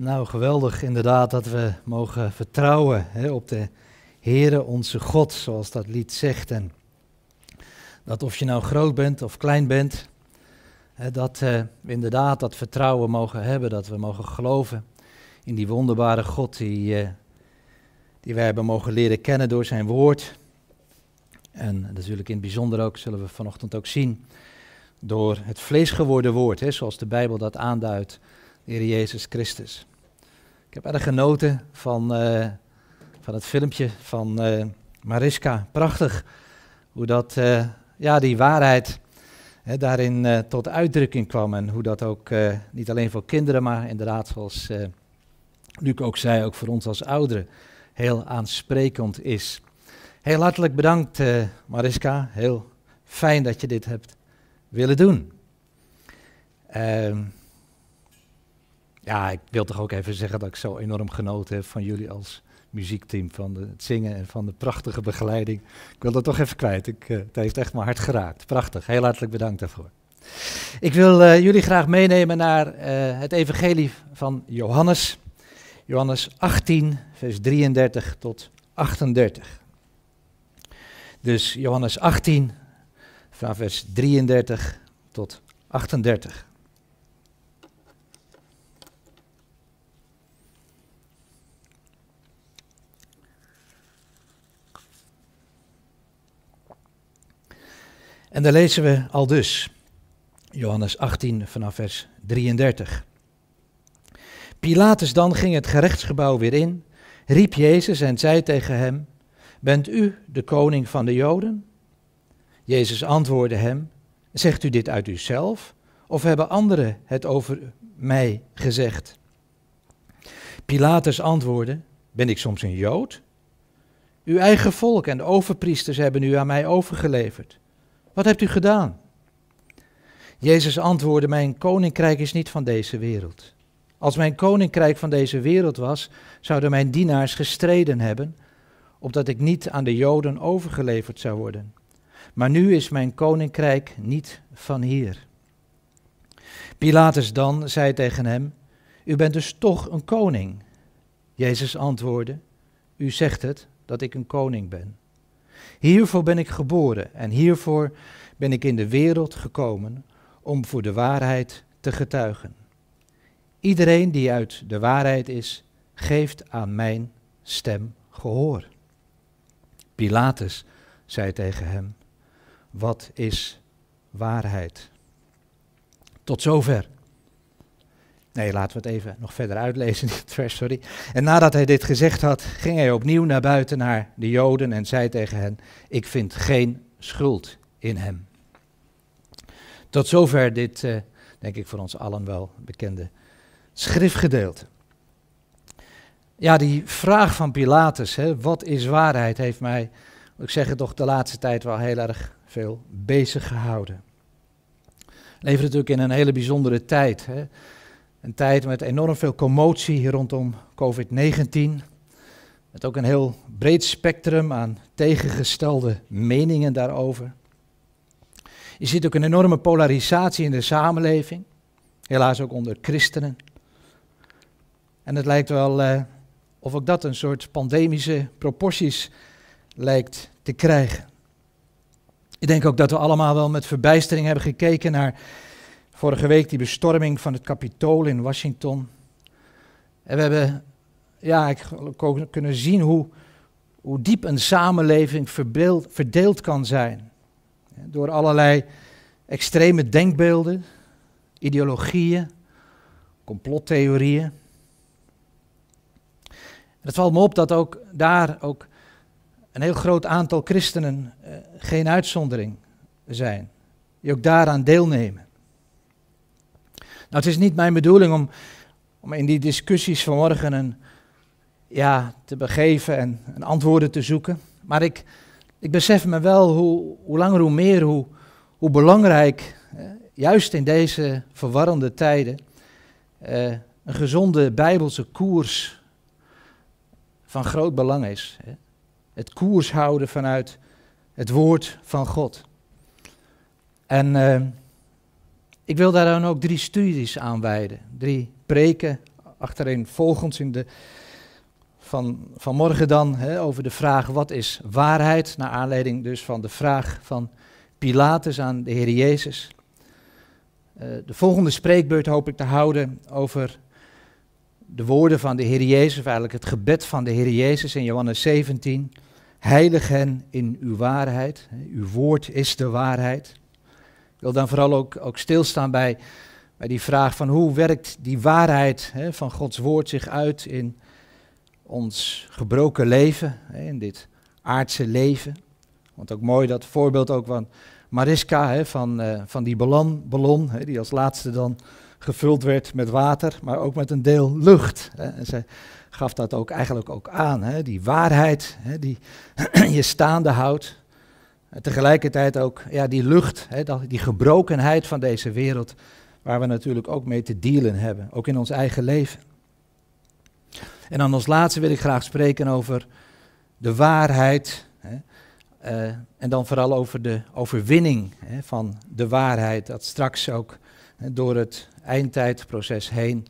Nou, geweldig inderdaad dat we mogen vertrouwen hè, op de Heere onze God, zoals dat lied zegt. En dat of je nou groot bent of klein bent, hè, dat uh, we inderdaad dat vertrouwen mogen hebben, dat we mogen geloven in die wonderbare God die, uh, die wij hebben mogen leren kennen door zijn woord. En natuurlijk in het bijzonder ook, zullen we vanochtend ook zien, door het vlees geworden woord, hè, zoals de Bijbel dat aanduidt, de Heer Jezus Christus. Ik heb erg genoten van, uh, van het filmpje van uh, Mariska. Prachtig hoe dat, uh, ja, die waarheid hè, daarin tot uitdrukking kwam. En hoe dat ook niet alleen voor kinderen, maar inderdaad, zoals Luc ook zei, ook voor ons als ouderen heel aansprekend is. Heel hartelijk bedankt, Mariska. Heel fijn dat je dit hebt willen doen. Ehm, ja, ik wil toch ook even zeggen dat ik zo enorm genoten heb van jullie als muziekteam. Van het zingen en van de prachtige begeleiding. Ik wil dat toch even kwijt. Ik, uh, het heeft echt mijn hart geraakt. Prachtig. Heel hartelijk bedankt daarvoor. Ik wil uh, jullie graag meenemen naar uh, het evangelie van Johannes. Johannes 18, vers 33 tot 38. Dus Johannes 18, van vers 33 tot 38. En daar lezen we al dus, Johannes 18 vanaf vers 33. Pilatus dan ging het gerechtsgebouw weer in, riep Jezus en zei tegen hem, Bent u de koning van de Joden? Jezus antwoordde hem, Zegt u dit uit uzelf, of hebben anderen het over mij gezegd? Pilatus antwoordde, Ben ik soms een Jood? Uw eigen volk en de overpriesters hebben u aan mij overgeleverd. Wat hebt u gedaan? Jezus antwoordde: Mijn koninkrijk is niet van deze wereld. Als mijn koninkrijk van deze wereld was, zouden mijn dienaars gestreden hebben, opdat ik niet aan de Joden overgeleverd zou worden. Maar nu is mijn koninkrijk niet van hier. Pilatus dan zei tegen hem: U bent dus toch een koning? Jezus antwoordde: U zegt het dat ik een koning ben. Hiervoor ben ik geboren en hiervoor ben ik in de wereld gekomen om voor de waarheid te getuigen. Iedereen die uit de waarheid is, geeft aan mijn stem gehoor. Pilatus zei tegen hem: Wat is waarheid? Tot zover. Nee, laten we het even nog verder uitlezen, sorry. En nadat hij dit gezegd had, ging hij opnieuw naar buiten naar de Joden en zei tegen hen, ik vind geen schuld in hem. Tot zover dit, uh, denk ik voor ons allen wel bekende schriftgedeelte. Ja, die vraag van Pilatus, hè, wat is waarheid, heeft mij, ik zeg het toch, de laatste tijd wel heel erg veel bezig gehouden. Leven natuurlijk in een hele bijzondere tijd. Hè. Een tijd met enorm veel commotie rondom COVID-19. Met ook een heel breed spectrum aan tegengestelde meningen daarover. Je ziet ook een enorme polarisatie in de samenleving. Helaas ook onder christenen. En het lijkt wel uh, of ook dat een soort pandemische proporties lijkt te krijgen. Ik denk ook dat we allemaal wel met verbijstering hebben gekeken naar Vorige week die bestorming van het Capitool in Washington. En we hebben ja, ik, kunnen zien hoe, hoe diep een samenleving verdeeld kan zijn. Door allerlei extreme denkbeelden, ideologieën, complottheorieën. Het valt me op dat ook daar ook een heel groot aantal christenen eh, geen uitzondering zijn. Die ook daaraan deelnemen. Nou, het is niet mijn bedoeling om, om in die discussies vanmorgen een, ja, te begeven en, en antwoorden te zoeken. Maar ik, ik besef me wel hoe, hoe langer hoe meer, hoe, hoe belangrijk, eh, juist in deze verwarrende tijden, eh, een gezonde bijbelse koers van groot belang is. Het koers houden vanuit het woord van God. En uh, ik wil daar dan ook drie studies aan wijden. Drie preken achterin volgens in de, van, van morgen dan hè, over de vraag wat is waarheid, naar aanleiding dus van de vraag van Pilatus aan de Heer Jezus. Uh, de volgende spreekbeurt hoop ik te houden over de woorden van de Heer Jezus, of eigenlijk het gebed van de Heer Jezus in Johannes 17. Heilig hen in uw waarheid. Uw woord is de waarheid. Ik wil dan vooral ook, ook stilstaan bij, bij die vraag van hoe werkt die waarheid hè, van Gods woord zich uit in ons gebroken leven, hè, in dit aardse leven. Want ook mooi dat voorbeeld ook van Mariska, hè, van, uh, van die ballon, ballon die als laatste dan gevuld werd met water, maar ook met een deel lucht. Hè. En zij gaf dat ook eigenlijk ook aan, hè, die waarheid die je staande houdt. Tegelijkertijd ook ja, die lucht, hè, die gebrokenheid van deze wereld, waar we natuurlijk ook mee te dealen hebben, ook in ons eigen leven. En dan als laatste wil ik graag spreken over de waarheid. Hè, uh, en dan vooral over de overwinning hè, van de waarheid, dat straks ook hè, door het eindtijdproces heen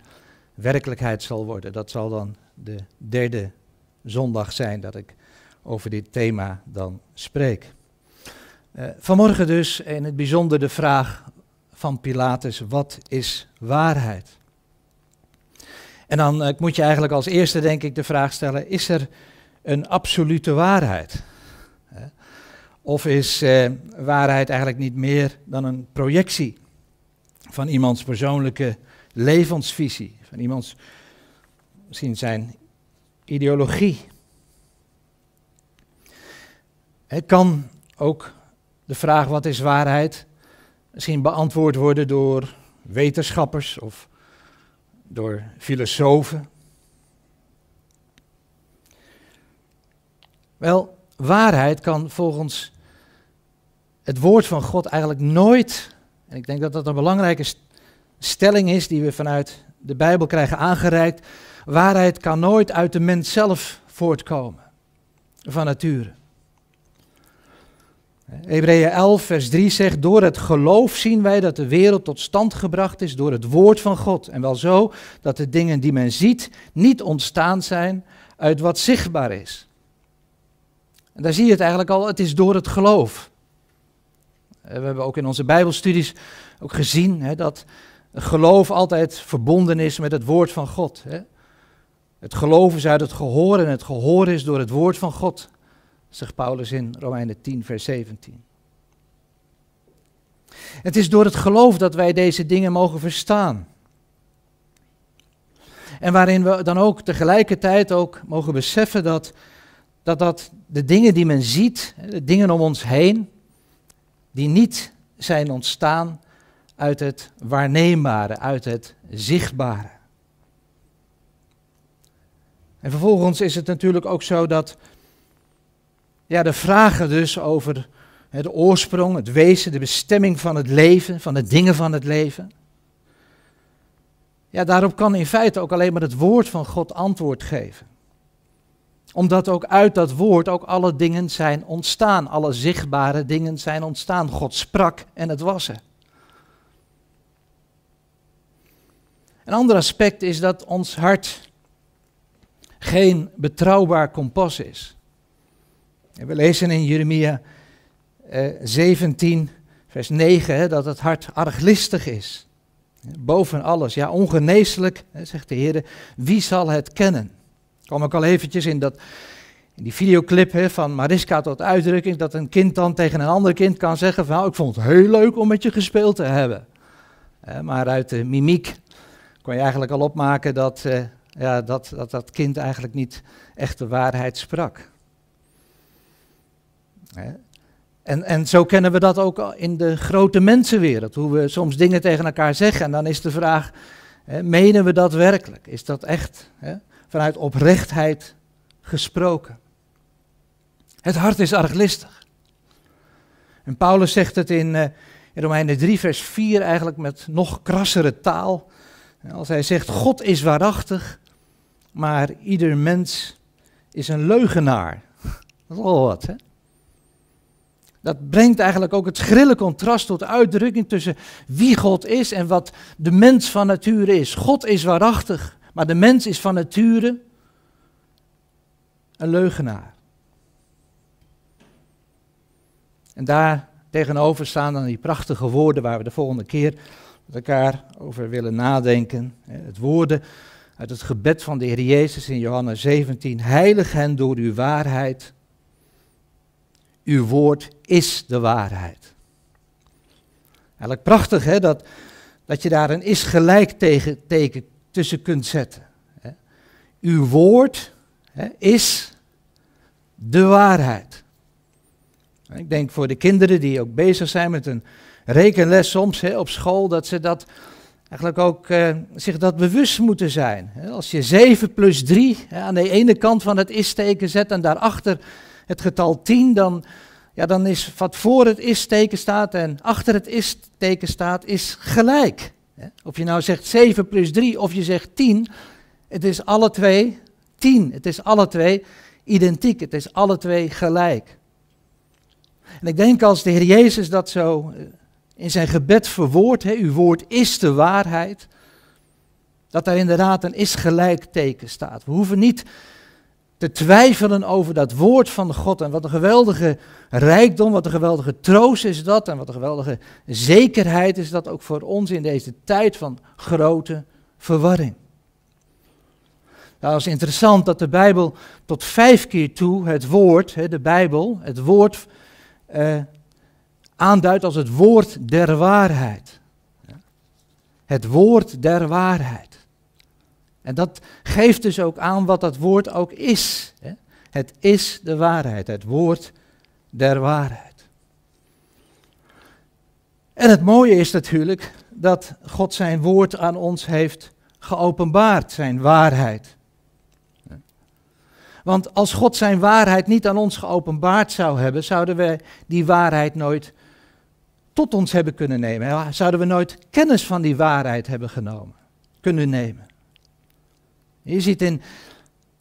werkelijkheid zal worden. Dat zal dan de derde zondag zijn dat ik over dit thema dan spreek. Uh, vanmorgen dus in het bijzonder de vraag van Pilatus, wat is waarheid? En dan uh, moet je eigenlijk als eerste denk ik de vraag stellen, is er een absolute waarheid? Of is uh, waarheid eigenlijk niet meer dan een projectie van iemands persoonlijke levensvisie, van iemands misschien zijn ideologie? Het kan ook de vraag wat is waarheid misschien beantwoord worden door wetenschappers of door filosofen. Wel, waarheid kan volgens het woord van God eigenlijk nooit, en ik denk dat dat een belangrijke stelling is die we vanuit de Bijbel krijgen aangereikt, waarheid kan nooit uit de mens zelf voortkomen, van nature. Hebreeën 11, vers 3 zegt, door het geloof zien wij dat de wereld tot stand gebracht is door het woord van God. En wel zo dat de dingen die men ziet niet ontstaan zijn uit wat zichtbaar is. En daar zie je het eigenlijk al, het is door het geloof. Eh, we hebben ook in onze Bijbelstudies ook gezien hè, dat geloof altijd verbonden is met het woord van God. Hè. Het geloof is uit het gehoor en het gehoor is door het woord van God, zegt Paulus in Romeinen 10, vers 17. Het is door het geloof dat wij deze dingen mogen verstaan. En waarin we dan ook tegelijkertijd ook mogen beseffen dat dat, dat de dingen die men ziet, de dingen om ons heen, die niet zijn ontstaan uit het waarneembare, uit het zichtbare. En vervolgens is het natuurlijk ook zo dat ja, de vragen dus over de oorsprong, het wezen, de bestemming van het leven, van de dingen van het leven. Ja, daarop kan in feite ook alleen maar het woord van God antwoord geven omdat ook uit dat woord ook alle dingen zijn ontstaan. Alle zichtbare dingen zijn ontstaan. God sprak en het was er. Een ander aspect is dat ons hart geen betrouwbaar kompas is. We lezen in Jeremia eh, 17, vers 9, hè, dat het hart arglistig is. Boven alles, ja, ongeneeslijk, hè, zegt de Heer, wie zal het kennen? kwam ook al eventjes in, dat, in die videoclip hè, van Mariska tot uitdrukking, dat een kind dan tegen een ander kind kan zeggen nou, ik vond het heel leuk om met je gespeeld te hebben. maar uit de mimiek kon je eigenlijk al opmaken dat, uh, ja, dat, dat dat kind eigenlijk niet echt de waarheid sprak. En, en zo kennen we dat ook in de grote mensenwereld, hoe we soms dingen tegen elkaar zeggen en dan is de vraag, menen we dat werkelijk? Is dat echt? vanuit oprechtheid gesproken. Het hart is arglistig. En Paulus zegt het in, uh, in Romeinen 3, vers 4 eigenlijk met nog krassere taal. Als hij zegt, God is waarachtig, maar ieder mens is een leugenaar. Dat is al wat, hè? Dat brengt eigenlijk ook het schrille contrast tot uitdrukking tussen wie God is en wat de mens van nature is. God is waarachtig, Maar de mens is van nature een leugenaar. En daar tegenover staan dan die prachtige woorden waar we de volgende keer met elkaar over willen nadenken. Het woorden uit het gebed van de Heer Jezus in Johannes 17. Heilig hen door uw waarheid. Uw woord is de waarheid. Eigenlijk prachtig hè, dat, dat je daar een is gelijk tegen, teken tussen kunt zetten. Hè. Uw woord hè, is de waarheid. Ik denk voor de kinderen die ook bezig zijn met een rekenles soms hè, op school, dat ze dat eigenlijk ook uh, zich dat bewust moeten zijn. Als je 7 plus 3 aan de ene kant van het is-teken zet en daarachter het getal 10, dan, ja, dan is wat voor het is-teken staat en achter het is-teken staat, is gelijk. Of je nou zegt 7 plus 3 of je zegt 10, het is alle twee 10. Het is alle twee identiek. Het is alle twee gelijk. En ik denk als de Heer Jezus dat zo eh, in zijn gebed verwoordt, uw woord is de waarheid, dat daar inderdaad een is gelijk teken staat. We hoeven niet te twijfelen over dat woord van God en wat een geweldige rijkdom, wat een geweldige troost is dat en wat een geweldige zekerheid is dat ook voor ons in deze tijd van grote verwarring. Nou, het is interessant dat de Bijbel tot vijf keer toe het woord, de Bijbel, het woord uh, aanduidt als het woord der waarheid. Het woord der waarheid. En dat geeft dus ook aan wat dat woord ook is. Het is de waarheid, het woord der waarheid. En het mooie is natuurlijk dat God zijn woord aan ons heeft geopenbaard, zijn waarheid. Want als God zijn waarheid niet aan ons geopenbaard zou hebben, zouden we die waarheid nooit tot ons hebben kunnen nemen. Zouden we nooit kennis van die waarheid hebben genomen, kunnen nemen. Je ziet in,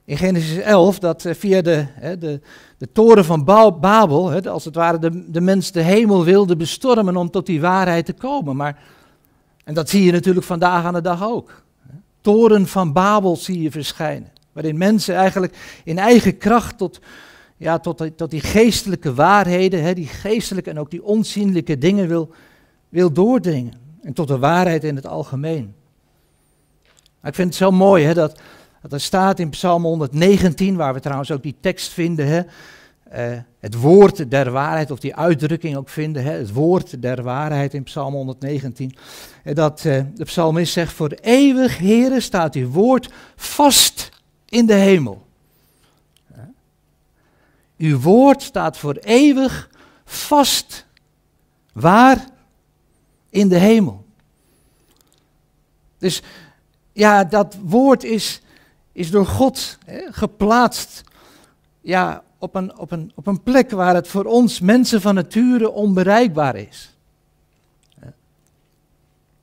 Genesis 11 dat eh, via de, de, de toren van Babel, als het ware de, de mens de hemel wilde bestormen om tot die waarheid te komen. Maar, en dat zie je natuurlijk vandaag aan de dag ook. Toren van Babel zie je verschijnen. Waarin mensen eigenlijk in eigen kracht tot, ja, tot, tot die geestelijke waarheden, hè, die geestelijke en ook die onzienlijke dingen wil, wil doordringen. En tot de waarheid in het algemeen. Ik vind het zo mooi hè, dat, dat er staat in Psalm 119, waar we trouwens ook die tekst vinden, hè, uh, het woord der waarheid, of die uitdrukking ook vinden, hè, het woord der waarheid in Psalm 119. Dat uh, de psalmist zegt, voor eeuwig, Heere, staat uw woord vast in de hemel. Uw woord staat voor eeuwig vast. Waar? In de hemel. Dus ja, dat woord is, is door God hè, geplaatst ja, op, een, op, een, op een plek waar het voor ons mensen van nature onbereikbaar is.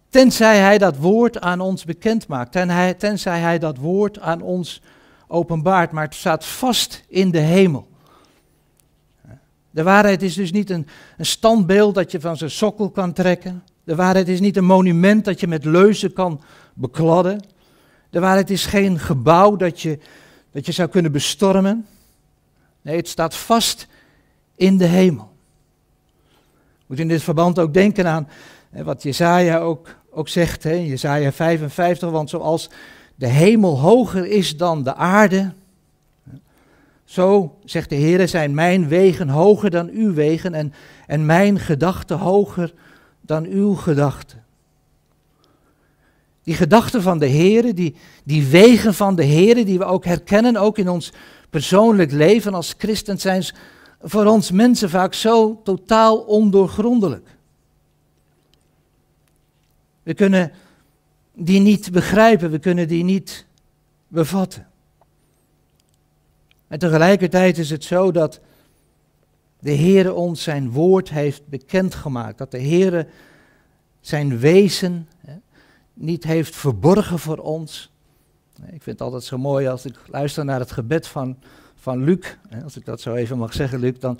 Tenzij hij dat woord aan ons bekend maakt, tenzij hij dat woord aan ons openbaart, maar het staat vast in de hemel. De waarheid is dus niet een, een standbeeld dat je van zijn sokkel kan trekken. De waarheid is niet een monument dat je met leuzen kan bekladden. De waarheid is geen gebouw dat je, dat je zou kunnen bestormen. Nee, het staat vast in de hemel. Moet in dit verband ook denken aan wat Jezaja ook, ook zegt, hè, Jezaja 55, want zoals de hemel hoger is dan de aarde, zo, zegt de Heer, zijn mijn wegen hoger dan uw wegen en, en mijn gedachten hoger dan uw gedachten. Die gedachten van de Heer, die, die wegen van de Heer, die we ook herkennen, ook in ons persoonlijk leven als christen, zijn voor ons mensen vaak zo totaal ondoorgrondelijk. We kunnen die niet begrijpen, we kunnen die niet bevatten. En tegelijkertijd is het zo dat de Heer ons zijn woord heeft bekendgemaakt. Dat de Heer zijn wezen niet heeft verborgen voor ons. Ik vind het altijd zo mooi als ik luister naar het gebed van, van Luc. Als ik dat zo even mag zeggen, Luc, dan,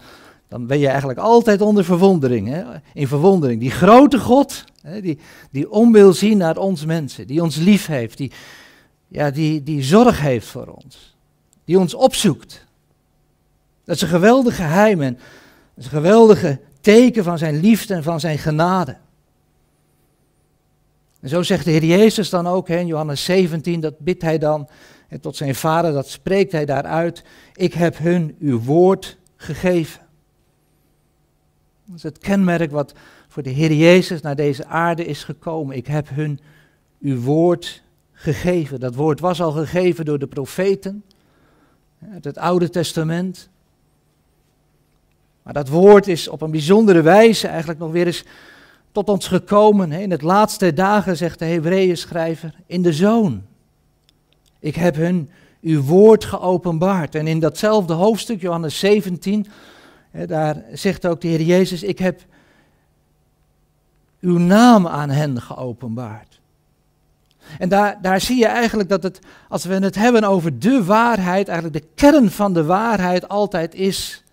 dan ben je eigenlijk altijd onder verwondering. Hè, in verwondering. Die grote God, hè, die, die om wil zien naar ons mensen, die ons lief heeft, die, ja, die, die zorg heeft voor ons. Die ons opzoekt. Dat is een geweldig geheim en dat is een geweldige teken van zijn liefde en van zijn genade. En zo zegt de Heer Jezus dan ook in Johannes 17, dat bidt hij dan en tot zijn vader, dat spreekt hij daaruit. Ik heb hun uw woord gegeven. Dat is het kenmerk wat voor de Heer Jezus naar deze aarde is gekomen. Ik heb hun uw woord gegeven. Dat woord was al gegeven door de profeten uit het Oude Testament. Maar dat woord is op een bijzondere wijze eigenlijk nog weer eens tot ons gekomen. In het laatste dagen, zegt de Hebreeën schrijver, in de Zoon. Ik heb hun uw woord geopenbaard. En in datzelfde hoofdstuk, Johannes 17, daar zegt ook de Heer Jezus, ik heb uw naam aan hen geopenbaard. En daar, daar zie je eigenlijk dat het, als we het hebben over de waarheid, eigenlijk de kern van de waarheid altijd is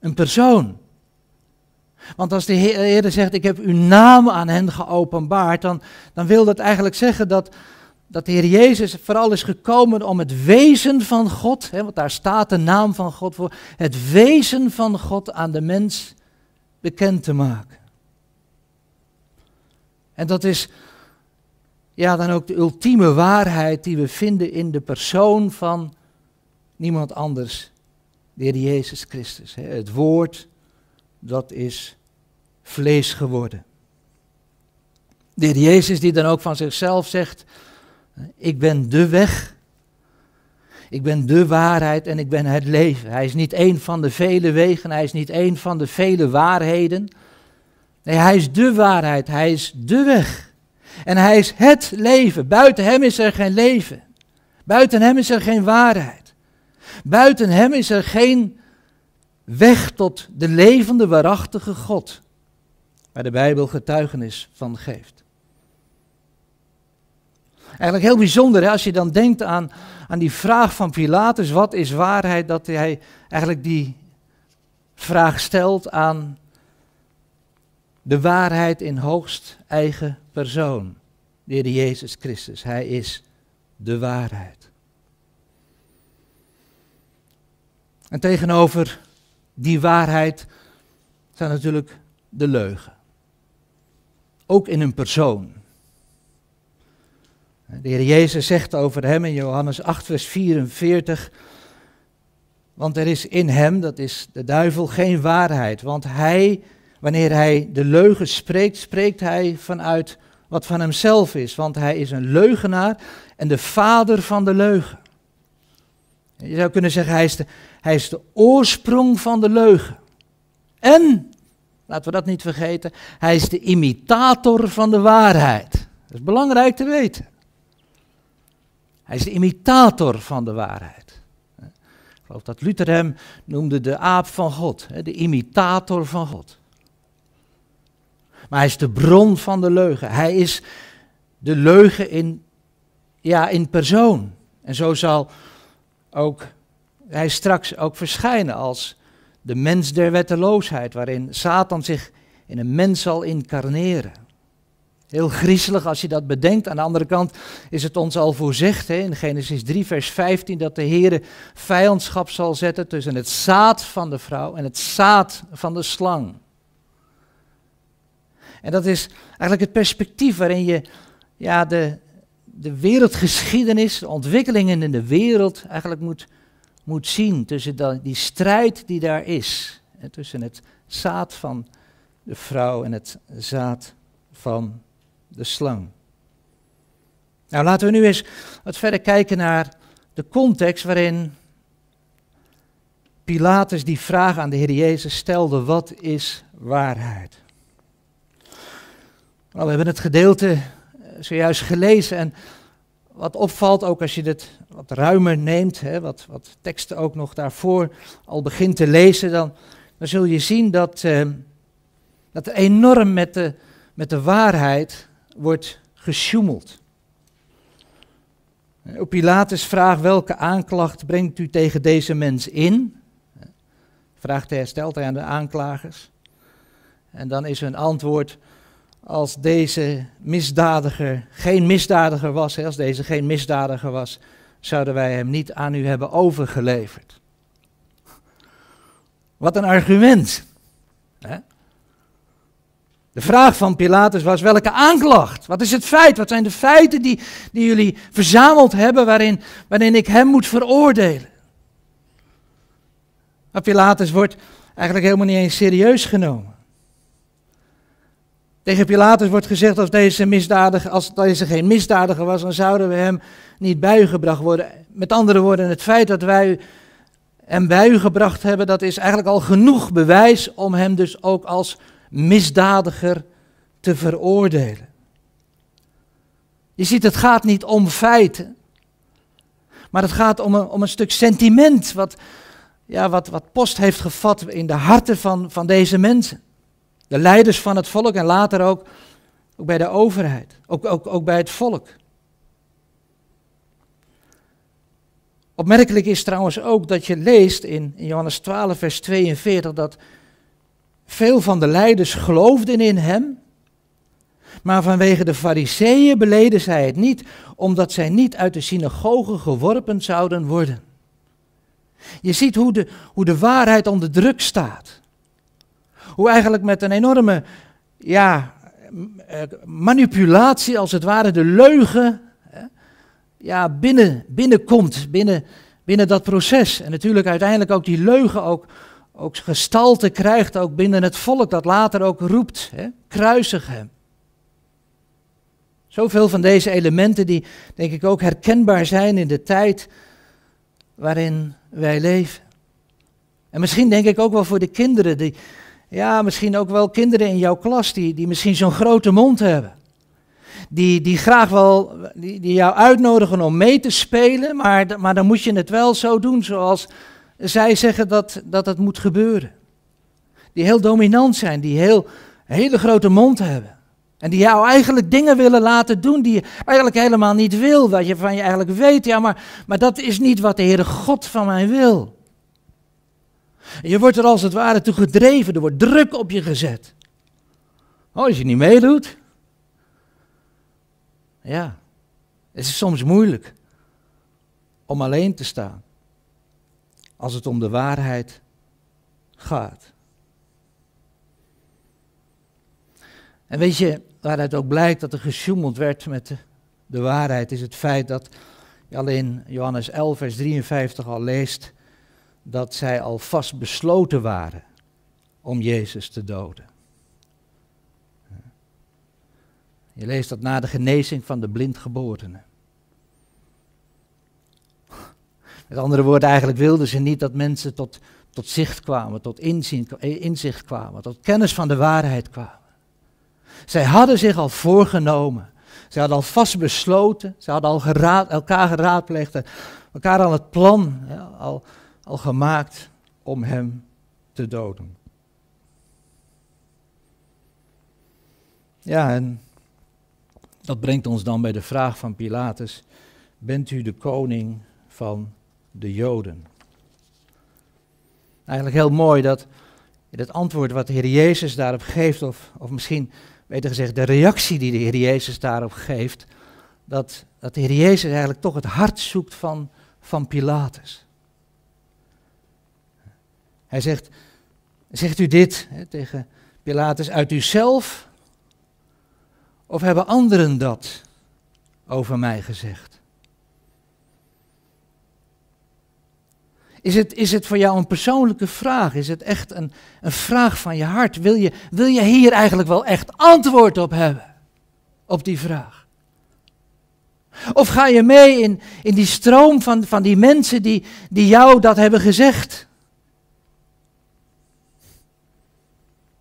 een persoon. Want als de Heer zegt, ik heb uw naam aan hen geopenbaard, dan, dan wil dat eigenlijk zeggen dat, dat de Heer Jezus vooral is gekomen om het wezen van God, hè, want daar staat de naam van God voor, het wezen van God aan de mens bekend te maken. En dat is ja, dan ook de ultieme waarheid die we vinden in de persoon van niemand anders, de Heer Jezus Christus. Hè. Het woord, dat is vlees geworden. De Heer Jezus die dan ook van zichzelf zegt, ik ben de weg. Ik ben de waarheid en ik ben het leven. Hij is niet één van de vele wegen, hij is niet één van de vele waarheden. Nee, hij is de waarheid, hij is de weg. En hij is het leven. Buiten hem is er geen leven. Buiten hem is er geen waarheid. Buiten hem is er geen weg tot de levende, waarachtige God. Waar de Bijbel getuigenis van geeft. Eigenlijk heel bijzonder hè, als je dan denkt aan, aan die vraag van Pilatus, wat is waarheid, dat hij eigenlijk die vraag stelt aan de waarheid in hoogst eigen persoon, de Heer Jezus Christus. Hij is de waarheid. En tegenover die waarheid staat natuurlijk de leugen. Ook in een persoon. De Heer Jezus zegt over hem in Johannes 8, vers 44. Want er is in hem, dat is de duivel, geen waarheid. Want hij, wanneer hij de leugen spreekt, spreekt hij vanuit wat van hemzelf is. Want hij is een leugenaar en de vader van de leugen. Je zou kunnen zeggen, hij is de, hij is de oorsprong van de leugen. En, laten we dat niet vergeten, hij is de imitator van de waarheid. Dat is belangrijk te weten. Hij is de imitator van de waarheid. Ik geloof dat Luther hem noemde de aap van God, de imitator van God. Maar hij is de bron van de leugen. Hij is de leugen in, ja, in persoon. En zo zal ook hij straks ook verschijnen als de mens der wetteloosheid, waarin Satan zich in een mens zal incarneren. Heel griezelig als je dat bedenkt. Aan de andere kant is het ons al voorzegd in Genesis 3, vers 15, dat de Heer vijandschap zal zetten tussen het zaad van de vrouw en het zaad van de slang. En dat is eigenlijk het perspectief waarin je ja, de, de wereldgeschiedenis, de ontwikkelingen in de wereld eigenlijk moet, moet zien. Tussen die strijd die daar is. Hè, tussen het zaad van de vrouw en het zaad van de slang. Nou, laten we nu eens wat verder kijken naar de context waarin Pilatus die vraag aan de Heer Jezus stelde: wat is waarheid? Nou, we hebben het gedeelte zojuist gelezen en wat opvalt, ook als je het wat ruimer neemt, hè, wat, wat teksten ook nog daarvoor al begint te lezen, dan, dan zul je zien dat, eh, dat er enorm met de, met de waarheid wordt gesjoemeld. Op Pilatus vraagt welke aanklacht brengt u tegen deze mens in? Vraagt hij, stelt hij aan de aanklagers. En dan is een antwoord, als deze misdadiger geen misdadiger was, hè, als deze geen misdadiger was, zouden wij hem niet aan u hebben overgeleverd. Wat een argument. Hè? De vraag van Pilatus was: welke aanklacht? Wat is het feit? Wat zijn de feiten die, die jullie verzameld hebben waarin, waarin ik hem moet veroordelen? Maar Pilatus wordt eigenlijk helemaal niet eens serieus genomen. Tegen Pilatus wordt gezegd: als deze, misdadiger, als deze geen misdadiger was, dan zouden we hem niet bijgebracht worden. Met andere woorden, het feit dat wij hem bijgebracht hebben, dat is eigenlijk al genoeg bewijs om hem dus ook als misdadiger te veroordelen. Je ziet, het gaat niet om feiten, maar het gaat om een, om een stuk sentiment wat, ja, wat, wat post heeft gevat in de harten van, van deze mensen. De leiders van het volk en later ook, ook bij de overheid, ook, ook, ook bij het volk. Opmerkelijk is trouwens ook dat je leest in, Johannes 12, vers 42, dat veel van de leiders geloofden in hem, maar vanwege de fariseeën beleden zij het niet, omdat zij niet uit de synagoge geworpen zouden worden. Je ziet hoe de, hoe de waarheid onder druk staat. Hoe eigenlijk met een enorme ja, eh, manipulatie, als het ware, de leugen ja, binnen, binnenkomt, binnen, binnen dat proces. En natuurlijk uiteindelijk ook die leugen ook, ook gestalte krijgt, ook binnen het volk, dat later ook roept, hè, kruisig. Zoveel van deze elementen die denk ik ook herkenbaar zijn in de tijd waarin wij leven. En misschien denk ik ook wel voor de kinderen, die, ja, misschien ook wel kinderen in jouw klas die, die misschien zo'n grote mond hebben. Die, die graag wel, die, die jou uitnodigen om mee te spelen, maar, maar dan moet je het wel zo doen zoals zij zeggen dat, dat het moet gebeuren. Die heel dominant zijn, die heel, hele grote mond hebben. En die jou eigenlijk dingen willen laten doen die je eigenlijk helemaal niet wil. Wat je van je eigenlijk weet, ja, maar, maar dat is niet wat de Heere God van mij wil. Je wordt er als het ware toe gedreven, er wordt druk op je gezet. Oh, als je niet meedoet. Ja, het is soms moeilijk om alleen te staan als het om de waarheid gaat. En weet je, waaruit ook blijkt dat er gesjoemeld werd met de, de waarheid, is het feit dat je al in Johannes 11, vers 53 al leest dat zij al vast besloten waren om Jezus te doden. Je leest dat na de genezing van de blindgeborene. Met andere woorden, eigenlijk wilden ze niet dat mensen tot, tot zicht kwamen, tot inzicht kwamen, tot kennis van de waarheid kwamen. Zij hadden zich al voorgenomen. Ze hadden al vast besloten. Ze hadden al geraad, elkaar geraadpleegd. Elkaar al het plan al, al gemaakt om hem te doden. Ja, en dat brengt ons dan bij de vraag van Pilatus: Bent u de koning van de Joden? Eigenlijk heel mooi dat het antwoord wat de Heer Jezus daarop geeft, of, of misschien beter gezegd, de reactie die de Heer Jezus daarop geeft, dat, dat de Heer Jezus eigenlijk toch het hart zoekt van, van Pilatus. Hij zegt, zegt u dit hè, tegen Pilatus uit uzelf, of hebben anderen dat over mij gezegd? Is het, is het voor jou een persoonlijke vraag? Is het echt een, een vraag van je hart? Wil je, wil je hier eigenlijk wel echt antwoord op hebben? Op die vraag? Of ga je mee in, in die stroom van, van die mensen die, die jou dat hebben gezegd?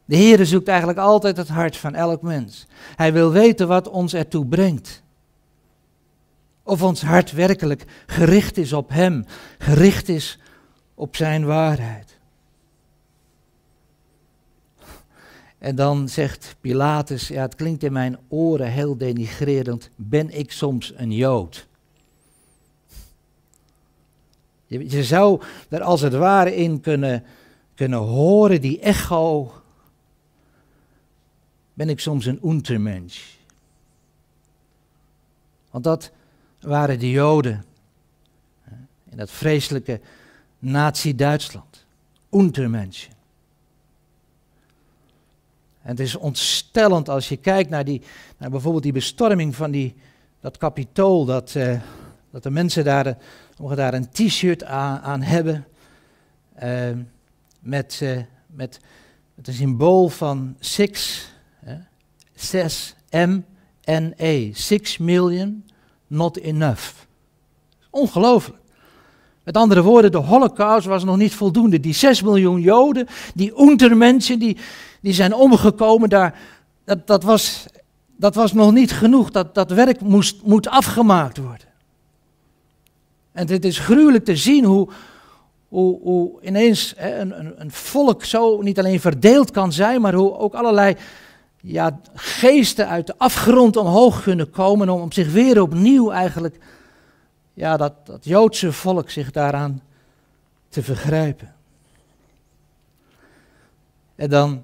De Heer zoekt eigenlijk altijd het hart van elk mens. Hij wil weten wat ons ertoe brengt. Of ons hart werkelijk gericht is op Hem, gericht is op zijn waarheid. En dan zegt Pilatus, ja het klinkt in mijn oren heel denigrerend, ben ik soms een Jood? Je, je zou er als het ware in kunnen, kunnen horen die echo ben ik soms een untermensch. Want dat waren de Joden in dat vreselijke Nazi-Duitsland. Untermenschen. En het is ontstellend als je kijkt naar, die, naar bijvoorbeeld die bestorming van die, dat kapitool, dat, uh, dat de mensen daar, daar een t-shirt aan, aan, hebben met, met, met een symbool van six, zes, M, N, E, six million, not enough. Ongelooflijk. Met andere woorden, de holocaust was nog niet voldoende. Die 6 miljoen Joden, die untermensen, die, die zijn omgekomen daar, dat, dat, was, dat was nog niet genoeg. Dat, dat werk moest, moet afgemaakt worden. En het is gruwelijk te zien hoe, hoe, hoe ineens hè, een, een, een, volk zo niet alleen verdeeld kan zijn, maar hoe ook allerlei ja, geesten uit de afgrond omhoog kunnen komen om, om zich weer opnieuw eigenlijk ja, dat, dat Joodse volk zich daaraan te vergrijpen. En dan,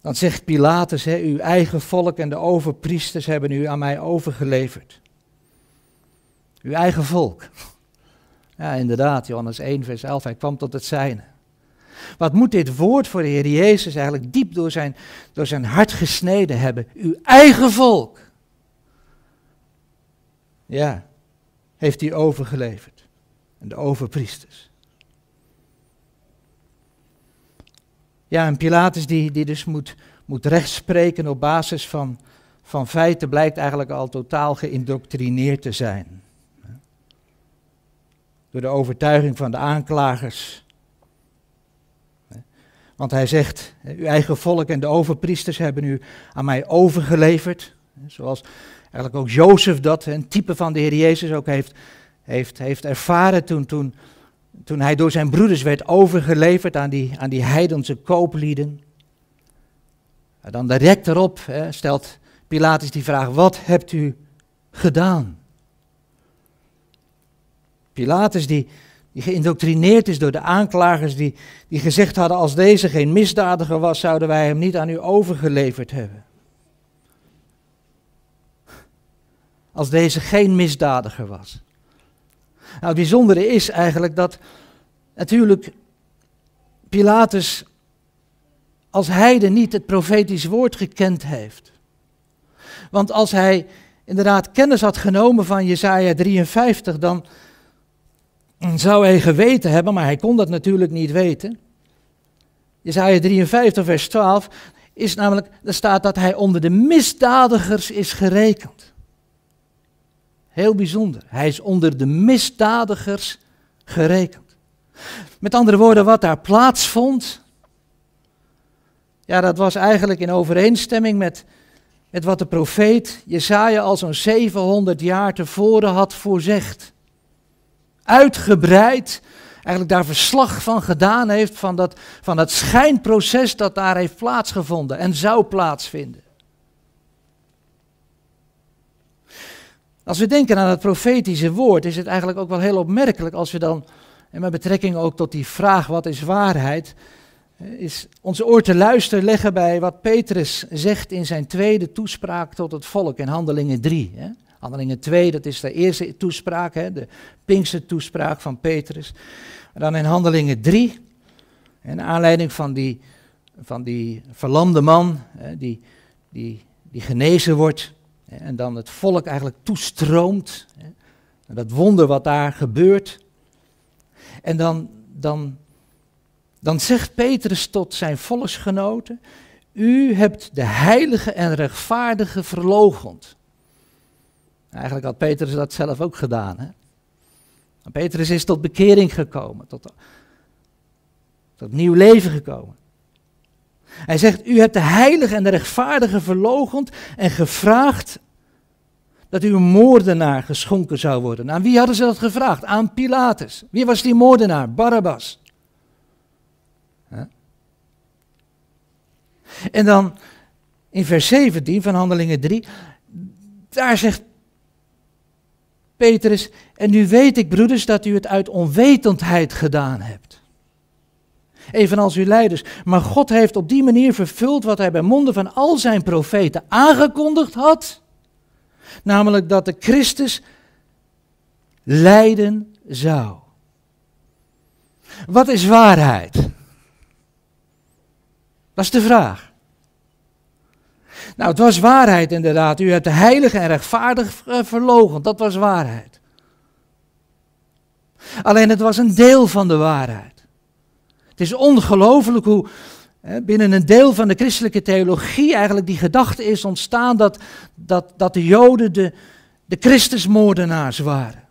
dan zegt Pilatus, hè, uw eigen volk en de overpriesters hebben u aan mij overgeleverd. Uw eigen volk. Ja, inderdaad, Johannes 1, vers 11, hij kwam tot het zijne. Wat moet dit woord voor de Heer Jezus eigenlijk diep door zijn, door zijn hart gesneden hebben? Uw eigen volk. Ja, heeft hij overgeleverd. En de overpriesters. Ja, en Pilatus die, die dus moet, moet rechtspreken op basis van, van feiten, blijkt eigenlijk al totaal geïndoctrineerd te zijn. Door de overtuiging van de aanklagers. Want hij zegt, uw eigen volk en de overpriesters hebben u aan mij overgeleverd. Zoals eigenlijk ook Jozef dat, een type van de Heer Jezus, ook heeft, heeft, heeft ervaren toen, toen, toen hij door zijn broeders werd overgeleverd aan die, aan die heidense kooplieden. En dan direct erop hè, stelt Pilatus die vraag, wat hebt u gedaan? Pilatus die, die geïndoctrineerd is door de aanklagers die, die gezegd hadden, als deze geen misdadiger was, zouden wij hem niet aan u overgeleverd hebben. als deze geen misdadiger was. Nou, het bijzondere is eigenlijk dat natuurlijk Pilatus als heide niet het profetisch woord gekend heeft. Want als hij inderdaad kennis had genomen van Jesaja 53, dan zou hij geweten hebben, maar hij kon dat natuurlijk niet weten. Jesaja 53, vers 12 is namelijk, er staat dat hij onder de misdadigers is gerekend. Heel bijzonder. Hij is onder de misdadigers gerekend. Met andere woorden, wat daar plaatsvond, ja, dat was eigenlijk in overeenstemming met, met wat de profeet Jesaja al zo'n 700 jaar tevoren had voorzegd. Uitgebreid, eigenlijk daar verslag van gedaan heeft van dat, van dat schijnproces dat daar heeft plaatsgevonden en zou plaatsvinden. Als we denken aan het profetische woord, is het eigenlijk ook wel heel opmerkelijk als we dan, en met betrekking ook tot die vraag wat is waarheid, is onze oor te luisteren leggen bij wat Petrus zegt in zijn tweede toespraak tot het volk in Handelingen 3. Hè. Handelingen 2, dat is de eerste toespraak, hè, de Pinkse toespraak van Petrus. Dan in Handelingen 3, in aanleiding van die, van die verlamde man, hè, die, die, die genezen wordt, en dan het volk eigenlijk toestroomt. Dat wonder wat daar gebeurt. En dan, dan, dan zegt Petrus tot zijn volksgenoten: U hebt de heilige en rechtvaardige verlogend. Eigenlijk had Petrus dat zelf ook gedaan. Hè? Petrus is tot bekering gekomen, tot, tot nieuw leven gekomen. Hij zegt, u hebt de heilige en de rechtvaardige verlogend en gevraagd dat u moordenaar geschonken zou worden. Aan wie hadden ze dat gevraagd? Aan Pilatus. Wie was die moordenaar? Barabbas. En dan in vers 17 van Handelingen 3, daar zegt Petrus, en nu weet ik broeders dat u het uit onwetendheid gedaan hebt. evenals uw leiders. Maar God heeft op die manier vervuld wat hij bij monden van al zijn profeten aangekondigd had. Namelijk dat de Christus lijden zou. Wat is waarheid? Dat is de vraag. Nou, het was waarheid inderdaad. U hebt de heilige en rechtvaardig verlogen. Dat was waarheid. Alleen het was een deel van de waarheid. Het is ongelooflijk hoe hè, binnen een deel van de christelijke theologie eigenlijk die gedachte is ontstaan dat, dat, dat de Joden de, de Christusmoordenaars waren.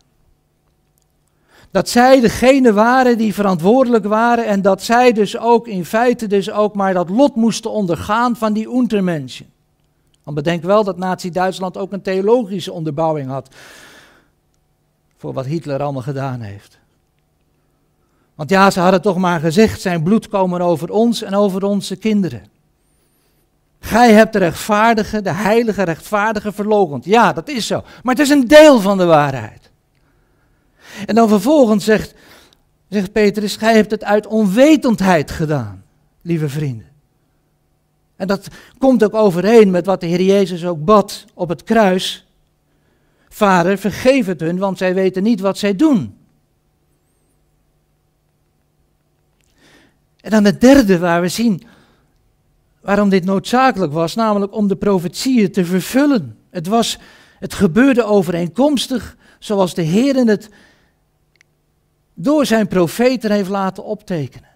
Dat zij degene waren die verantwoordelijk waren en dat zij dus ook in feite dus ook maar dat lot moesten ondergaan van die Untermenschen. Want bedenk wel dat Nazi-Duitsland ook een theologische onderbouwing had voor wat Hitler allemaal gedaan heeft. Want ja, ze hadden toch maar gezegd, zijn bloed komen over ons en over onze kinderen. Gij hebt de rechtvaardige, de heilige rechtvaardige verlogend. Ja, dat is zo. Maar het is een deel van de waarheid. En dan vervolgens zegt, zegt Petrus, gij hebt het uit onwetendheid gedaan, lieve vrienden. En dat komt ook overeen met wat de Heer Jezus ook bad op het kruis. Vader, vergeef het hun, want zij weten niet wat zij doen. En dan het derde waar we zien waarom dit noodzakelijk was, namelijk om de profetieën te vervullen. Het, was, het gebeurde overeenkomstig zoals de Heer het door zijn profeten heeft laten optekenen.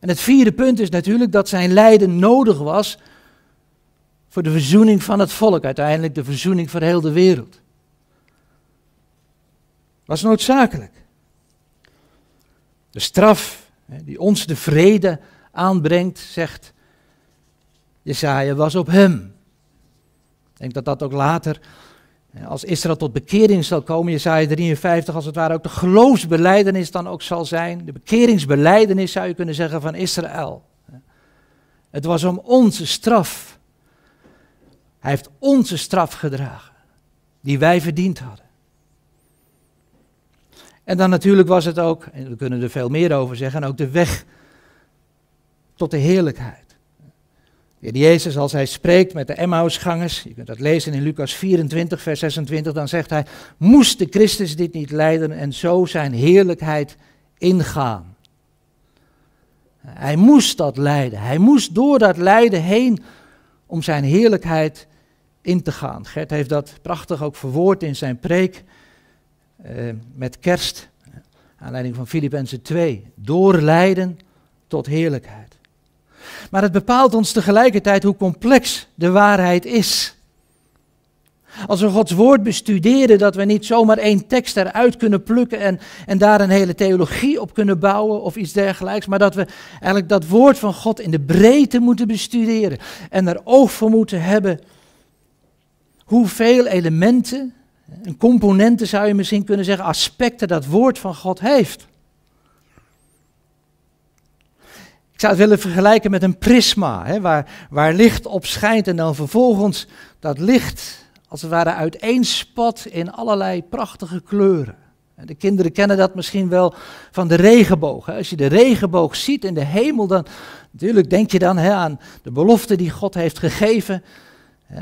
En het vierde punt is natuurlijk dat zijn lijden nodig was voor de verzoening van het volk, uiteindelijk de verzoening voor heel de wereld. Was noodzakelijk. De straf die ons de vrede aanbrengt, zegt Jesaja, was op hem. Ik denk dat dat ook later, als Israël tot bekering zal komen, Jesaja 53, als het ware ook de geloofsbeleidenis dan ook zal zijn. De bekeringsbeleidenis zou je kunnen zeggen van Israël. Het was om onze straf. Hij heeft onze straf gedragen, die wij verdiend hadden. En dan natuurlijk was het ook, en we kunnen er veel meer over zeggen, ook de weg tot de heerlijkheid. Jezus, als hij spreekt met de Emmausgangers, je kunt dat lezen in Lucas 24, vers 26, dan zegt hij, moest de Christus dit niet lijden en zo zijn heerlijkheid ingaan. Hij moest dat lijden, hij moest door dat lijden heen om zijn heerlijkheid in te gaan. Gert heeft dat prachtig ook verwoord in zijn preek uh, met kerst, aanleiding van Filippenzen 2, door lijden tot heerlijkheid. Maar het bepaalt ons tegelijkertijd hoe complex de waarheid is. Als we Gods woord bestuderen, dat we niet zomaar één tekst eruit kunnen plukken en, en daar een hele theologie op kunnen bouwen of iets dergelijks, maar dat we eigenlijk dat woord van God in de breedte moeten bestuderen en er oog voor moeten hebben hoeveel elementen en componenten zou je misschien kunnen zeggen, aspecten dat woord van God heeft. Ik zou het willen vergelijken met een prisma, hè, waar, waar licht op schijnt en dan vervolgens dat licht als het ware uiteenspat in allerlei prachtige kleuren. De kinderen kennen dat misschien wel van de regenboog. Als je de regenboog ziet in de hemel, dan natuurlijk denk je dan hè, aan de belofte die God heeft gegeven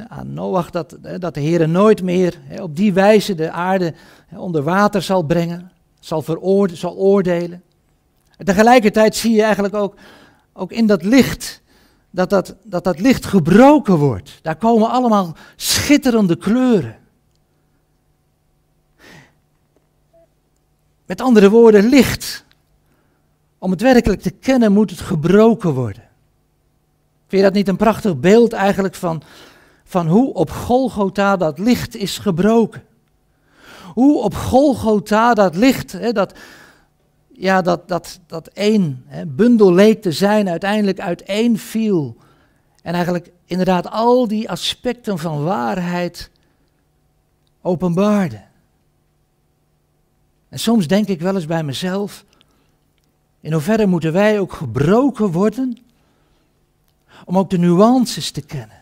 aan Noach dat, dat de Heer nooit meer op die wijze de aarde onder water zal brengen, zal, zal oordelen. En tegelijkertijd zie je eigenlijk ook, ook in dat licht dat dat, dat dat licht gebroken wordt. Daar komen allemaal schitterende kleuren. Met andere woorden, licht. Om het werkelijk te kennen moet het gebroken worden. Vind je dat niet een prachtig beeld eigenlijk van, van hoe op Golgotha dat licht is gebroken. Hoe op Golgotha dat licht, hè, dat, ja, dat, dat, dat één hè, bundel leek te zijn, uiteindelijk uiteen viel. En eigenlijk inderdaad al die aspecten van waarheid openbaarde. En soms denk ik wel eens bij mezelf, in hoeverre moeten wij ook gebroken worden om ook de nuances te kennen.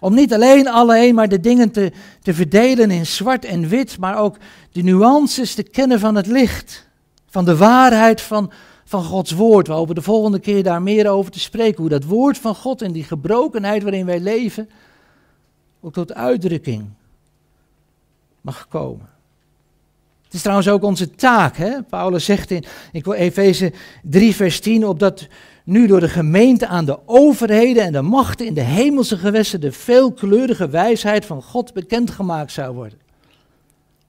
Om niet alleen alleen maar de dingen te, te verdelen in zwart en wit, maar ook de nuances te kennen van het licht. Van de waarheid van, van Gods woord. We hopen de volgende keer daar meer over te spreken. Hoe dat woord van God en die gebrokenheid waarin wij leven ook tot uitdrukking mag komen. Het is trouwens ook onze taak. Hè? Paulus zegt in, in Efeze 3, vers 10, opdat nu door de gemeente aan de overheden en de machten in de hemelse gewesten de veelkleurige wijsheid van God bekendgemaakt zou worden.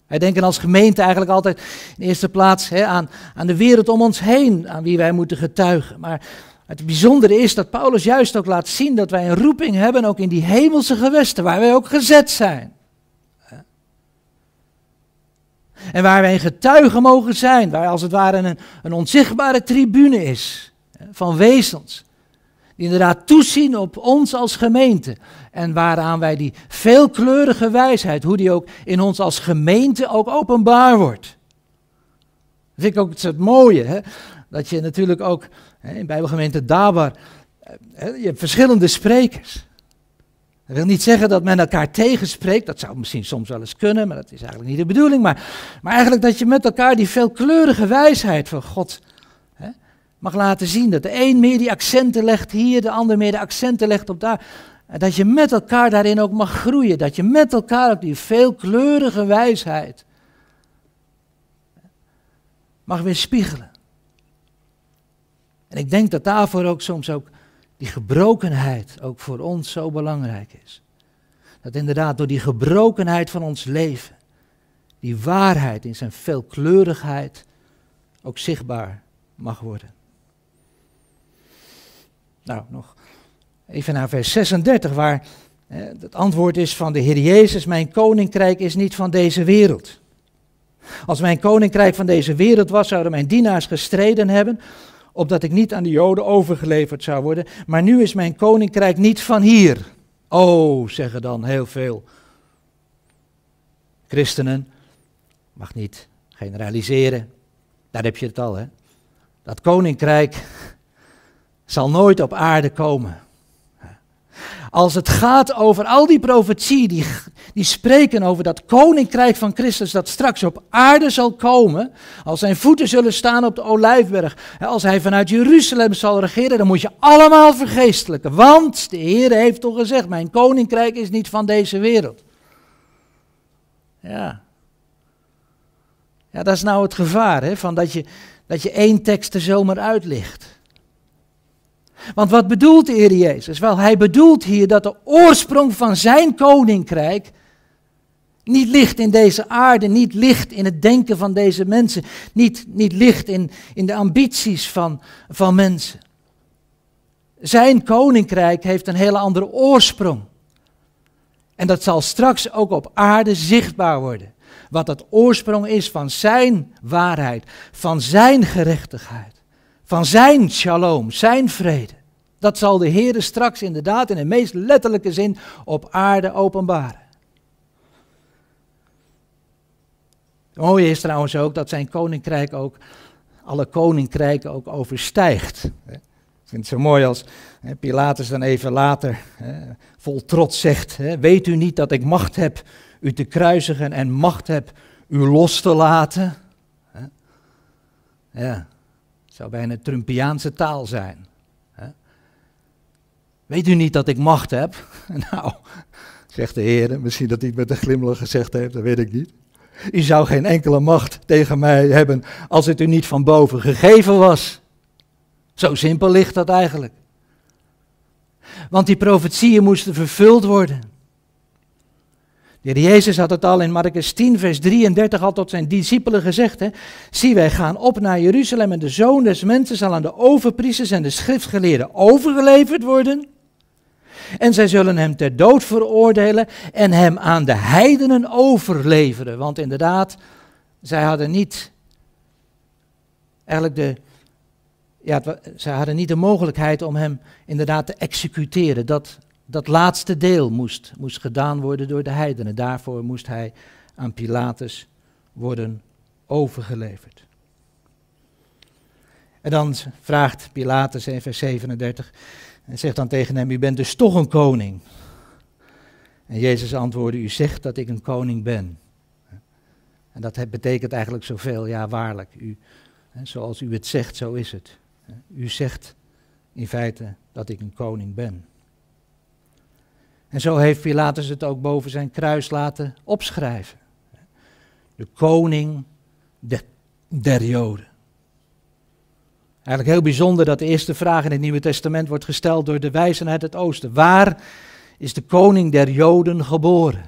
Wij denken als gemeente eigenlijk altijd in eerste plaats aan, aan de wereld om ons heen, aan wie wij moeten getuigen. Maar het bijzondere is dat Paulus juist ook laat zien dat wij een roeping hebben, ook in die hemelse gewesten, waar wij ook gezet zijn. En waar wij getuigen mogen zijn, waar als het ware een, een onzichtbare tribune is van wezens. Die inderdaad toezien op ons als gemeente. En waaraan wij die veelkleurige wijsheid, hoe die ook in ons als gemeente ook openbaar wordt. Dat vind ik ook het mooie, hè? dat je natuurlijk ook in Bijbelgemeente Dabar, je hebt verschillende sprekers. Dat wil niet zeggen dat men elkaar tegenspreekt, dat zou misschien soms wel eens kunnen, maar dat is eigenlijk niet de bedoeling. Maar, maar eigenlijk dat je met elkaar die veelkleurige wijsheid van God mag laten zien. Dat de een meer die accenten legt hier, de ander meer de accenten legt op daar. En dat je met elkaar daarin ook mag groeien. Dat je met elkaar ook die veelkleurige wijsheid mag weer spiegelen. En ik denk dat daarvoor ook soms ook die gebrokenheid ook voor ons zo belangrijk is. Dat inderdaad door die gebrokenheid van ons leven, die waarheid in zijn veelkleurigheid ook zichtbaar mag worden. Nou, nog even naar vers 36, waar het antwoord is van de Heer Jezus, mijn koninkrijk is niet van deze wereld. Als mijn koninkrijk van deze wereld was, zouden mijn dienaars gestreden hebben, opdat ik niet aan de Joden overgeleverd zou worden. Maar nu is mijn koninkrijk niet van hier. Oh, zeggen dan heel veel christenen. Mag niet generaliseren. Daar heb je het al, hè. Dat koninkrijk zal nooit op aarde komen. Als het gaat over al die profetieën die, die spreken over dat koninkrijk van Christus dat straks op aarde zal komen, als zijn voeten zullen staan op de olijfberg, als hij vanuit Jeruzalem zal regeren, dan moet je allemaal vergeestelijken. Want de Heer heeft toch gezegd, mijn koninkrijk is niet van deze wereld. Ja. Ja, dat is nou het gevaar, hè, van dat je, dat je één tekst er zomaar uitlicht. Want wat bedoelt de Heer Jezus? Wel, hij bedoelt hier dat de oorsprong van zijn koninkrijk niet ligt in deze aarde, niet ligt in het denken van deze mensen, niet, niet ligt in, in de ambities van, van mensen. Zijn koninkrijk heeft een hele andere oorsprong. En dat zal straks ook op aarde zichtbaar worden. Wat het oorsprong is van zijn waarheid, van zijn gerechtigheid, van zijn shalom, zijn vrede. Dat zal de Heer straks inderdaad in de meest letterlijke zin op aarde openbaren. Het mooie is trouwens ook dat zijn koninkrijk ook alle koninkrijken ook overstijgt. Ik vind het zo mooi als Pilatus dan even later vol trots zegt: Weet u niet dat ik macht heb u te kruisigen en macht heb u los te laten? Ja, zou bijna Trumpiaanse taal zijn. Weet u niet dat ik macht heb? nou, zegt de Heer, misschien dat hij het met een glimlach gezegd heeft, dat weet ik niet. U zou geen enkele macht tegen mij hebben als het u niet van boven gegeven was. Zo simpel ligt dat eigenlijk. Want die profetieën moesten vervuld worden. Heer Jezus had het al in Marcus 10, vers 33 al tot zijn discipelen gezegd. Hè? Zie, wij gaan op naar Jeruzalem en de zoon des mensen zal aan de overpriesters en de schriftgeleerden overgeleverd worden. En zij zullen hem ter dood veroordelen en hem aan de heidenen overleveren. Want inderdaad, zij hadden niet eigenlijk de, ja, zij hadden niet de mogelijkheid om hem inderdaad te executeren. Dat, dat laatste deel moest, moest gedaan worden door de heidenen. Daarvoor moest hij aan Pilatus worden overgeleverd. En dan vraagt Pilatus in vers 37, en zegt dan tegen hem, u bent dus toch een koning. En Jezus antwoordde, u zegt dat ik een koning ben. En dat betekent eigenlijk zoveel, ja waarlijk, u, Zoals u het zegt, zo is het. U zegt in feite dat ik een koning ben. En zo heeft Pilatus het ook boven zijn kruis laten opschrijven. De koning der Joden. Eigenlijk heel bijzonder dat de eerste vraag in het Nieuwe Testament wordt gesteld door de wijzen uit het oosten. Waar is de koning der Joden geboren?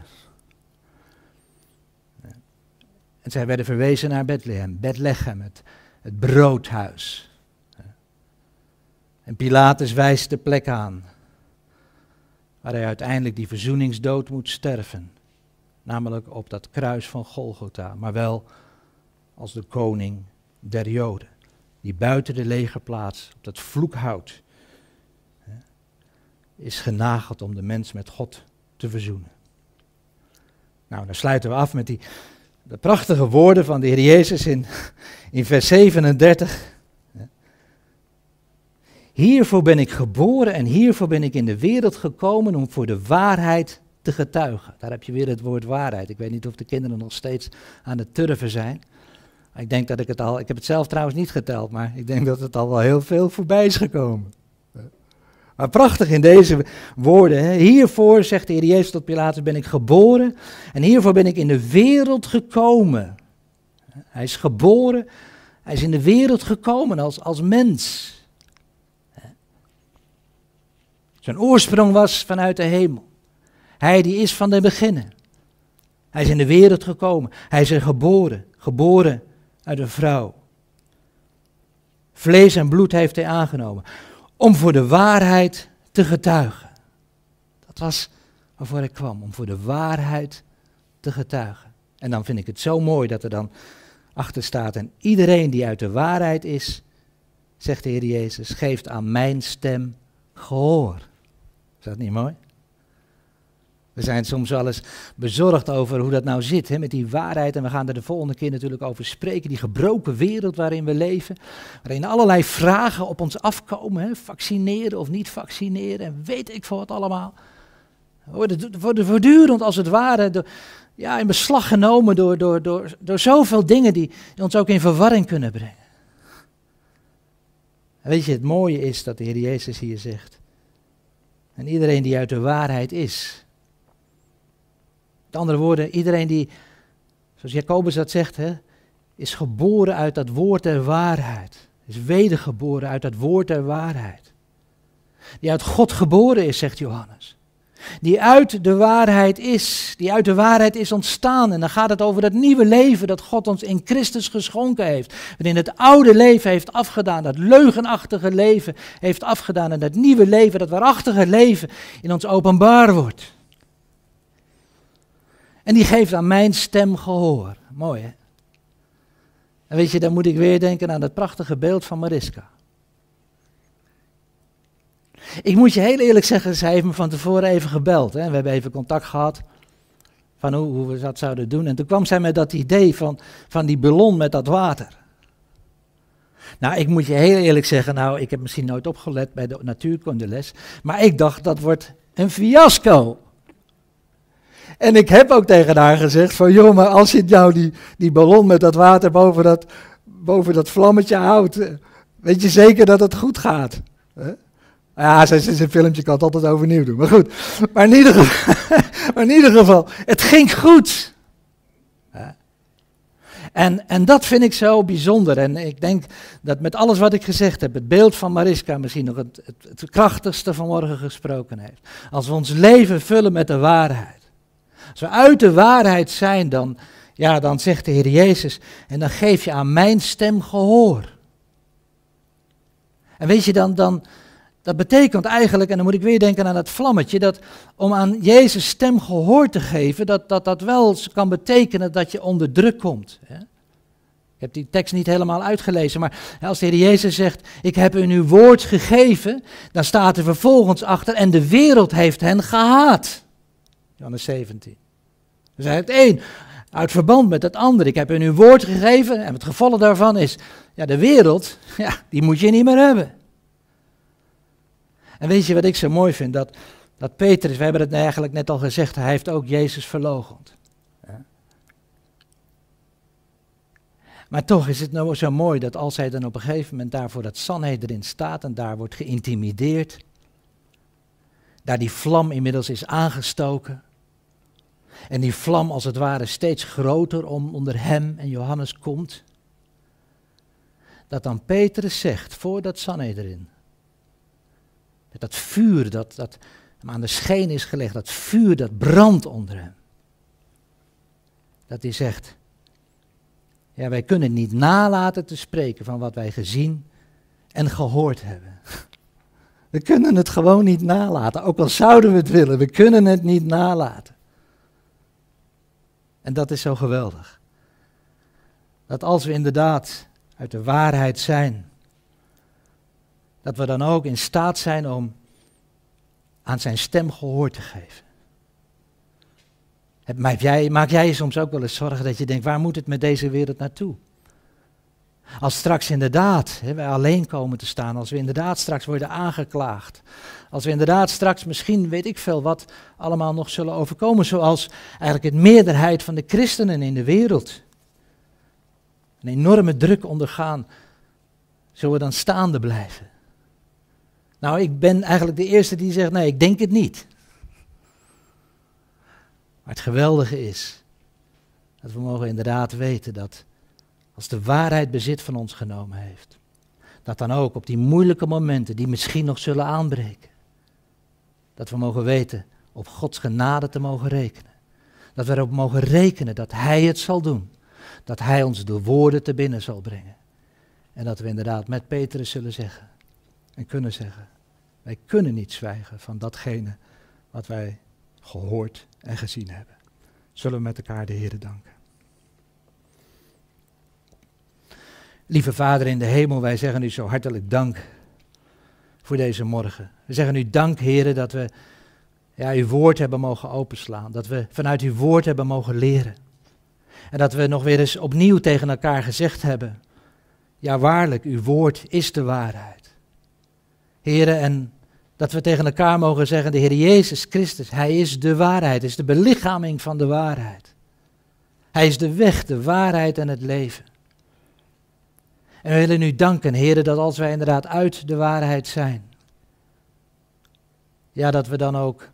En zij werden verwezen naar Bethlehem, Bethlehem, het, het broodhuis. En Pilatus wijst de plek aan waar hij uiteindelijk die verzoeningsdood moet sterven. Namelijk op dat kruis van Golgotha, maar wel als de koning der Joden. Die buiten de legerplaats, op dat vloekhout, is genageld om de mens met God te verzoenen. Nou, dan sluiten we af met die de prachtige woorden van de Heer Jezus in, in vers 37. Hiervoor ben ik geboren en hiervoor ben ik in de wereld gekomen om voor de waarheid te getuigen. Daar heb je weer het woord waarheid. Ik weet niet of de kinderen nog steeds aan het turven zijn. Ik denk dat ik het al, ik heb het zelf trouwens niet geteld, maar ik denk dat het al wel heel veel voorbij is gekomen. Maar prachtig in deze woorden. Hè? Hiervoor, zegt de Heer Jezus tot Pilatus, ben ik geboren en hiervoor ben ik in de wereld gekomen. Hij is geboren, hij is in de wereld gekomen als, als mens. Zijn oorsprong was vanuit de hemel. Hij die is van de beginnen. Hij is in de wereld gekomen. Hij is er geboren, geboren uit een vrouw. Vlees en bloed heeft hij aangenomen om voor de waarheid te getuigen. Dat was waarvoor hij kwam, om voor de waarheid te getuigen. En dan vind ik het zo mooi dat er dan achter staat, en iedereen die uit de waarheid is, zegt de Heer Jezus, geeft aan mijn stem gehoor. Is dat niet mooi? We zijn soms wel eens bezorgd over hoe dat nou zit hè, met die waarheid. En we gaan er de volgende keer natuurlijk over spreken. Die gebroken wereld waarin we leven. Waarin allerlei vragen op ons afkomen. Hè, vaccineren of niet vaccineren. En weet ik voor wat allemaal. We worden, voortdurend als het ware ja, in beslag genomen door, door, door, door zoveel dingen die ons ook in verwarring kunnen brengen. En weet je, het mooie is dat de Heer Jezus hier zegt. En iedereen die uit de waarheid is, met andere woorden, iedereen die, zoals Jacobus dat zegt, hè, is geboren uit dat woord der waarheid. Is wedergeboren uit dat woord der waarheid. Die uit God geboren is, zegt Johannes. Die uit de waarheid is, die uit de waarheid is ontstaan. En dan gaat het over dat nieuwe leven dat God ons in Christus geschonken heeft. Waarin het oude leven heeft afgedaan, dat leugenachtige leven heeft afgedaan. En dat nieuwe leven, dat waarachtige leven in ons openbaar wordt. En die geeft aan mijn stem gehoor. Mooi hè? En weet je, dan moet ik weer denken aan dat prachtige beeld van Mariska. Ik moet je heel eerlijk zeggen, zij heeft me van tevoren even gebeld. Hè. We hebben even contact gehad van hoe, hoe, we dat zouden doen. En toen kwam zij met dat idee van, van die ballon met dat water. Nou, ik moet je heel eerlijk zeggen, nou, ik heb misschien nooit opgelet bij de natuurkundeles, maar ik dacht dat wordt een fiasco. En ik heb ook tegen haar gezegd van, joh, maar als je nou die, die ballon met dat water boven dat, boven dat vlammetje houdt, eh, weet je zeker dat het goed gaat? Ja, ze een filmpje, kan het altijd overnieuw doen. Maar goed, maar in ieder geval, maar in ieder geval het ging goed. En, en dat vind ik zo bijzonder. En ik denk dat met alles wat ik gezegd heb, het beeld van Mariska misschien nog het, het, het krachtigste vanmorgen gesproken heeft. Als we ons leven vullen met de waarheid. Als we uit de waarheid zijn, dan, ja, dan zegt de Heer Jezus, en dan geef je aan mijn stem gehoor. En weet je, dan, dan, dat betekent eigenlijk, en dan moet ik weer denken aan het vlammetje, dat om aan Jezus stem gehoor te geven, dat dat, dat wel kan betekenen dat je onder druk komt. Hè? Ik heb die tekst niet helemaal uitgelezen, maar als de Heer Jezus zegt, ik heb u uw woord gegeven, dan staat er vervolgens achter, en de wereld heeft hen gehaat. Johannes 17. Dus hij heeft één uit verband met het andere. Ik heb u uw woord gegeven en het gevolg daarvan is, ja, de wereld, ja, die moet je niet meer hebben. En weet je wat ik zo mooi vind? Dat, dat Petrus, we hebben het eigenlijk net al gezegd, hij heeft ook Jezus verlogend. Maar toch is het nou zo mooi dat als hij dan op een gegeven moment daar voor dat Sanhedrin staat en daar wordt geïntimideerd, daar die vlam inmiddels is aangestoken, en die vlam als het ware steeds groter om, onder hem en Johannes komt, dat dan Petrus zegt voor dat Sanhedrin, dat vuur dat, dat hem aan de scheen is gelegd, dat vuur dat brandt onder hem, dat hij zegt, ja, wij kunnen niet nalaten te spreken van wat wij gezien en gehoord hebben. We kunnen het gewoon niet nalaten, ook al zouden we het willen, we kunnen het niet nalaten. En dat is zo geweldig. Dat als we inderdaad uit de waarheid zijn, dat we dan ook in staat zijn om aan zijn stem gehoor te geven. Maak jij, maak jij je soms ook wel eens zorgen dat je denkt, waar moet het met deze wereld naartoe? Als straks inderdaad wij alleen komen te staan, als we inderdaad straks worden aangeklaagd, als we inderdaad straks misschien, weet ik veel wat, allemaal nog zullen overkomen, zoals eigenlijk het meerderheid van de christenen in de wereld een enorme druk ondergaan, zullen we dan staande blijven? Nou, ik ben eigenlijk de eerste die zegt, nee, ik denk het niet. Maar het geweldige is dat we mogen inderdaad weten dat als de waarheid bezit van ons genomen heeft, dat dan ook op die moeilijke momenten die misschien nog zullen aanbreken, dat we mogen weten op Gods genade te mogen rekenen. Dat we erop mogen rekenen dat Hij het zal doen. Dat Hij ons de woorden te binnen zal brengen. En dat we inderdaad met Petrus zullen zeggen en kunnen zeggen, wij kunnen niet zwijgen van datgene wat wij gehoord en gezien hebben. Zullen we met elkaar de Heer danken. Lieve Vader in de hemel, wij zeggen u zo hartelijk dank voor deze morgen. We zeggen u dank, Heer, dat we ja, uw woord hebben mogen openslaan. Dat we vanuit uw woord hebben mogen leren. En dat we nog weer eens opnieuw tegen elkaar gezegd hebben. Ja, waarlijk, uw woord is de waarheid. Heren, en dat we tegen elkaar mogen zeggen, de Heer Jezus Christus, Hij is de waarheid, is de belichaming van de waarheid. Hij is de weg, de waarheid en het leven. En we willen u danken, Heer, dat als wij inderdaad uit de waarheid zijn, ja, dat we dan ook,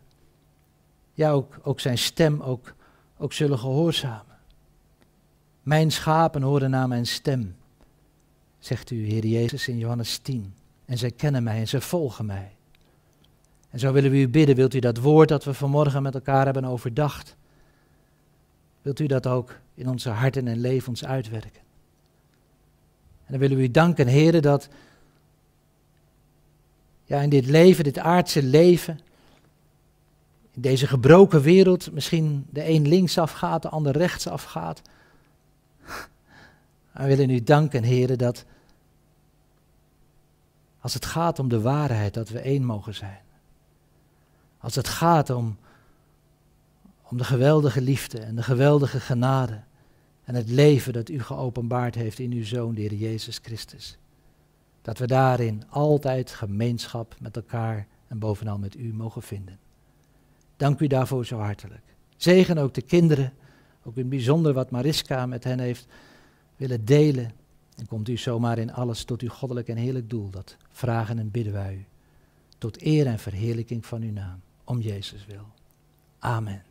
ja, ook, ook zijn stem ook, ook zullen gehoorzamen. Mijn schapen horen naar mijn stem, zegt u, Heer Jezus, in Johannes 10. En zij kennen mij en ze volgen mij. En zo willen we u bidden, wilt u dat woord dat we vanmorgen met elkaar hebben overdacht, wilt u dat ook in onze harten en levens uitwerken. En dan willen we u danken, heren, dat ja, in dit leven, dit aardse leven, in deze gebroken wereld, misschien de een linksaf gaat, de ander rechtsaf gaat. We willen u danken, heren, dat als het gaat om de waarheid, dat we één mogen zijn. Als het gaat om, om de geweldige liefde en de geweldige genade en het leven dat u geopenbaard heeft in uw Zoon, de Heer Jezus Christus. Dat we daarin altijd gemeenschap met elkaar en bovenal met u mogen vinden. Dank u daarvoor zo hartelijk. Zegen ook de kinderen, ook in het bijzonder wat Mariska met hen heeft willen delen. En komt u zomaar in alles tot uw goddelijk en heerlijk doel. Dat vragen en bidden wij u. Tot eer en verheerlijking van uw naam. Om Jezus wil. Amen.